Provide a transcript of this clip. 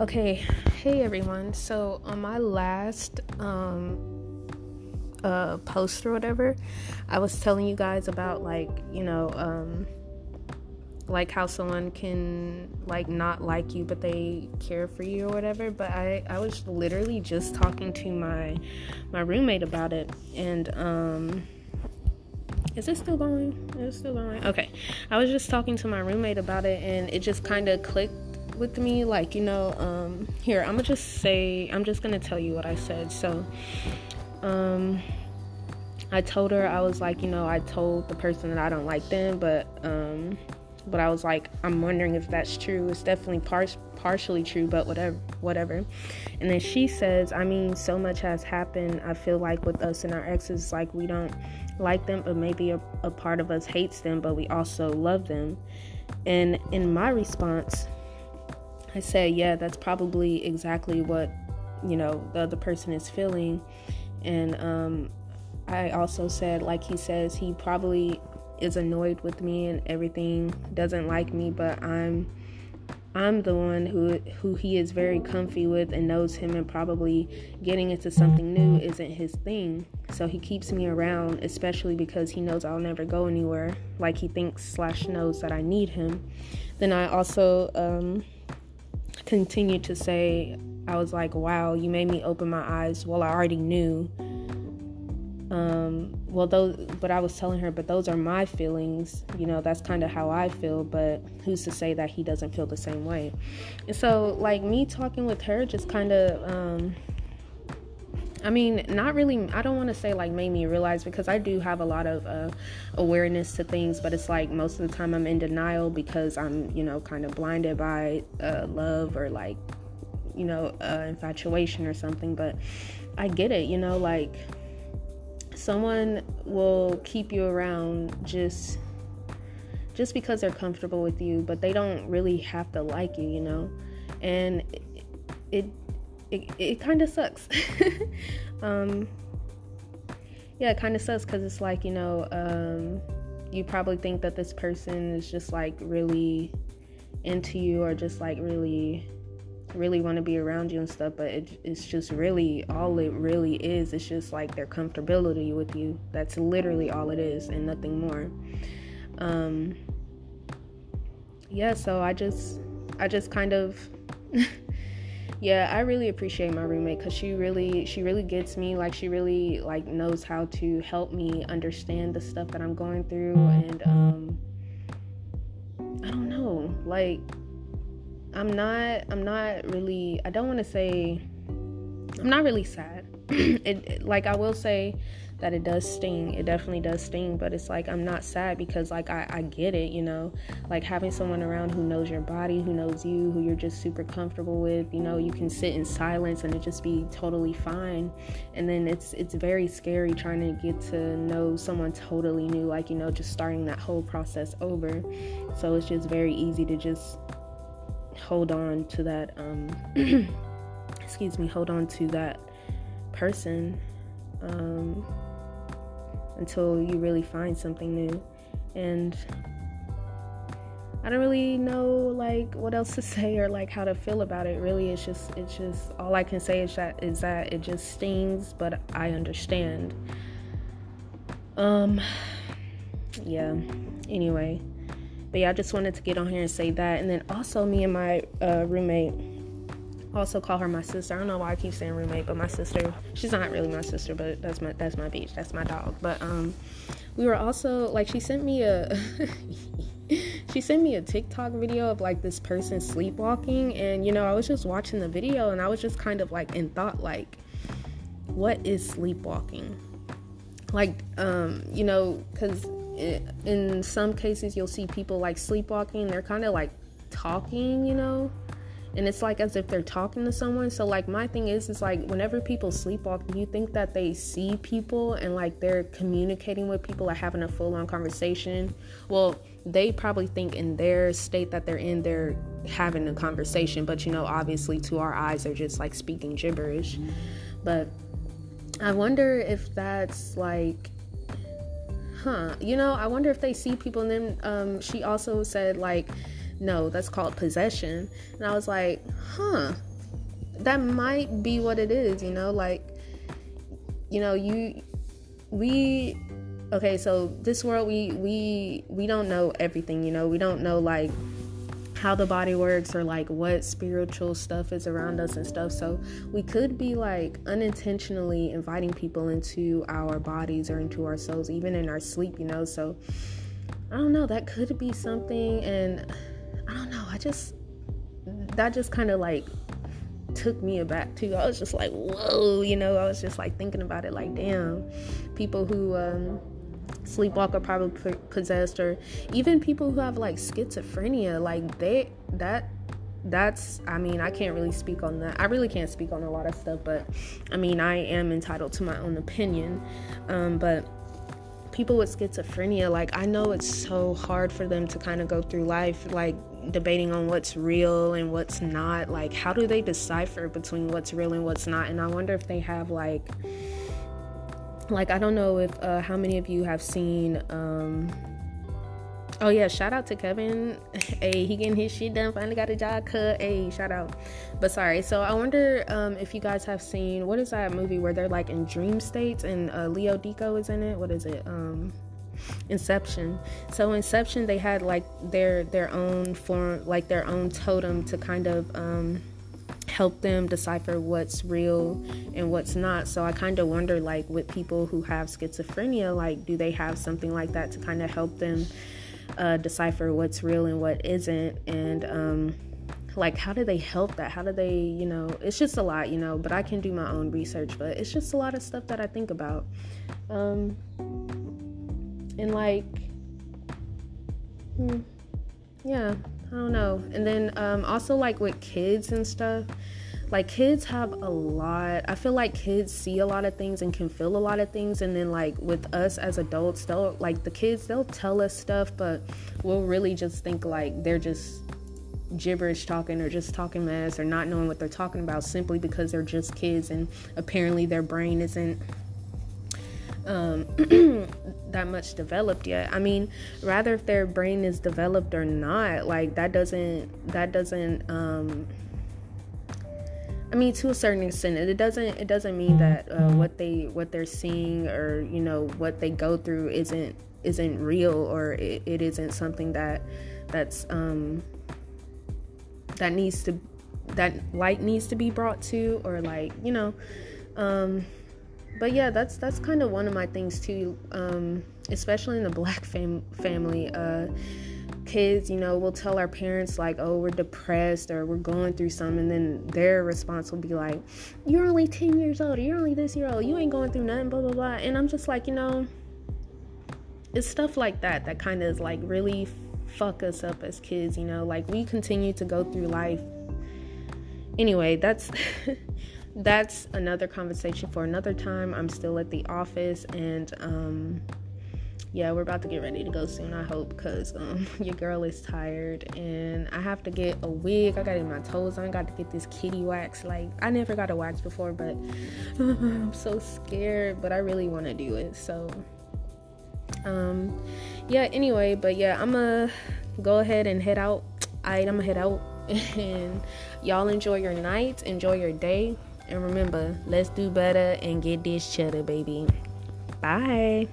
Okay, hey everyone. So on my last um uh post or whatever, I was telling you guys about like, you know, um like how someone can like not like you but they care for you or whatever but i i was literally just talking to my my roommate about it and um is it still going? Is it still going? Okay. I was just talking to my roommate about it and it just kind of clicked with me like you know um here i'm gonna just say i'm just gonna tell you what i said. So um i told her i was like you know i told the person that i don't like them but um but i was like i'm wondering if that's true. It's definitely par- partially true but whatever whatever. And then she says i mean so much has happened i feel like with us and our exes like we don't like them but maybe a, a part of us hates them but we also love them. And in my response I said, yeah, that's probably exactly what, you know, the other person is feeling. And um, I also said, like he says, he probably is annoyed with me and everything, doesn't like me, but I'm I'm the one who who he is very comfy with and knows him and probably getting into something new isn't his thing. So he keeps me around, especially because he knows I'll never go anywhere. Like he thinks slash knows that I need him. Then I also um, continued to say, I was like, wow, you made me open my eyes. Well, I already knew. Um, well, those, but I was telling her, but those are my feelings. You know, that's kind of how I feel, but who's to say that he doesn't feel the same way? And so, like, me talking with her just kind of, um, I mean, not really. I don't want to say like made me realize because I do have a lot of uh, awareness to things, but it's like most of the time I'm in denial because I'm, you know, kind of blinded by uh, love or like, you know, uh, infatuation or something. But I get it, you know, like someone will keep you around just just because they're comfortable with you, but they don't really have to like you, you know, and it, it it, it kind of sucks. um, yeah, it kind of sucks because it's like, you know, um, you probably think that this person is just like really into you or just like really really want to be around you and stuff but it, it's just really all it really is it's just like their comfortability with you that's literally all it is and nothing more um yeah so i just i just kind of yeah i really appreciate my roommate because she really she really gets me like she really like knows how to help me understand the stuff that i'm going through and um i don't know like i'm not i'm not really i don't want to say i'm not really sad it like i will say that it does sting. It definitely does sting, but it's like I'm not sad because like I, I get it, you know. Like having someone around who knows your body, who knows you, who you're just super comfortable with, you know, you can sit in silence and it just be totally fine. And then it's it's very scary trying to get to know someone totally new, like, you know, just starting that whole process over. So it's just very easy to just hold on to that um excuse me, hold on to that person um until you really find something new. And I don't really know like what else to say or like how to feel about it. Really, it's just it's just all I can say is that is that it just stings, but I understand. Um yeah. Anyway, but yeah, I just wanted to get on here and say that. And then also me and my uh, roommate also call her my sister. I don't know why I keep saying roommate, but my sister. She's not really my sister, but that's my that's my beach. That's my dog. But um, we were also like she sent me a she sent me a TikTok video of like this person sleepwalking, and you know I was just watching the video and I was just kind of like in thought like, what is sleepwalking? Like um, you know, because in some cases you'll see people like sleepwalking. They're kind of like talking, you know and it's like as if they're talking to someone. So like my thing is is like whenever people sleepwalk you think that they see people and like they're communicating with people like having a full-on conversation. Well they probably think in their state that they're in they're having a conversation but you know obviously to our eyes they're just like speaking gibberish. But i wonder if that's like huh you know i wonder if they see people and then um, she also said like no, that's called possession. And I was like, huh, that might be what it is, you know, like you know, you we okay, so this world we we we don't know everything, you know. We don't know like how the body works or like what spiritual stuff is around us and stuff. So we could be like unintentionally inviting people into our bodies or into our souls, even in our sleep, you know. So I don't know, that could be something. And I don't know, I just, that just kind of like took me aback too. I was just like, whoa, you know, I was just like thinking about it like, damn, people who, um, are probably possessed or even people who have like schizophrenia like they that that's i mean i can't really speak on that. I really can't speak on a lot of stuff but i mean i am entitled to my own opinion. Um, but people with schizophrenia like i know it's so hard for them to kind of go through life like debating on what's real and what's not like how do they decipher between what's real and what's not? And i wonder if they have like like i don't know if uh, how many of you have seen um oh yeah shout out to kevin. Hey he getting his shit done finally got a job cut. Hey shout out. But sorry so i wonder um if you guys have seen what is that movie where they're like in dream states and uh, leo dico is in it? What is it? Um inception. So inception they had like their their own form like their own totem to kind of um help them decipher what's real and what's not. So I kind of wonder, like, with people who have schizophrenia, like, do they have something like that to kind of help them uh, decipher what's real and what isn't? And, um, like, how do they help that? How do they, you know, it's just a lot, you know, but I can do my own research, but it's just a lot of stuff that I think about. Um, and, like, hmm, yeah, I don't know. And then um, also like with kids and stuff, like kids have a lot. I feel like kids see a lot of things and can feel a lot of things. And then like with us as adults, they'll like the kids, they'll tell us stuff, but we'll really just think like they're just gibberish talking or just talking mess or not knowing what they're talking about simply because they're just kids and apparently their brain isn't um, that much developed yet. I mean, rather if their brain is developed or not, like that doesn't that doesn't um, I mean, to a certain extent, it doesn't it doesn't mean that uh, what they what they're seeing or you know what they go through isn't isn't real or it, it isn't something that that's um, that needs to that light needs to be brought to or like you know um, but yeah, that's that's kind of one of my things too. Um, especially in the black fam- family, uh, kids, you know, we'll tell our parents like, "Oh, we're depressed or we're going through something," and then their response will be like, "You're only ten years old. You're only this year old. You ain't going through nothing." Blah blah blah. And I'm just like, you know, it's stuff like that that kind of is like really fuck us up as kids. You know, like we continue to go through life. Anyway, that's. that's another conversation for another time. I'm still at the office and um yeah, we're about to get ready to go soon, I hope, because um, your girl is tired and I have to get a wig. I got to get my toes on, got to get this kitty wax. Like, I never got a wax before, but I'm so scared, but I really want to do it. So, um, yeah, anyway, but yeah, I'm gonna go ahead and head out. I, I'm gonna head out and y'all enjoy your night, enjoy your day. And remember, let's do better and get this cheddar, baby. Bye.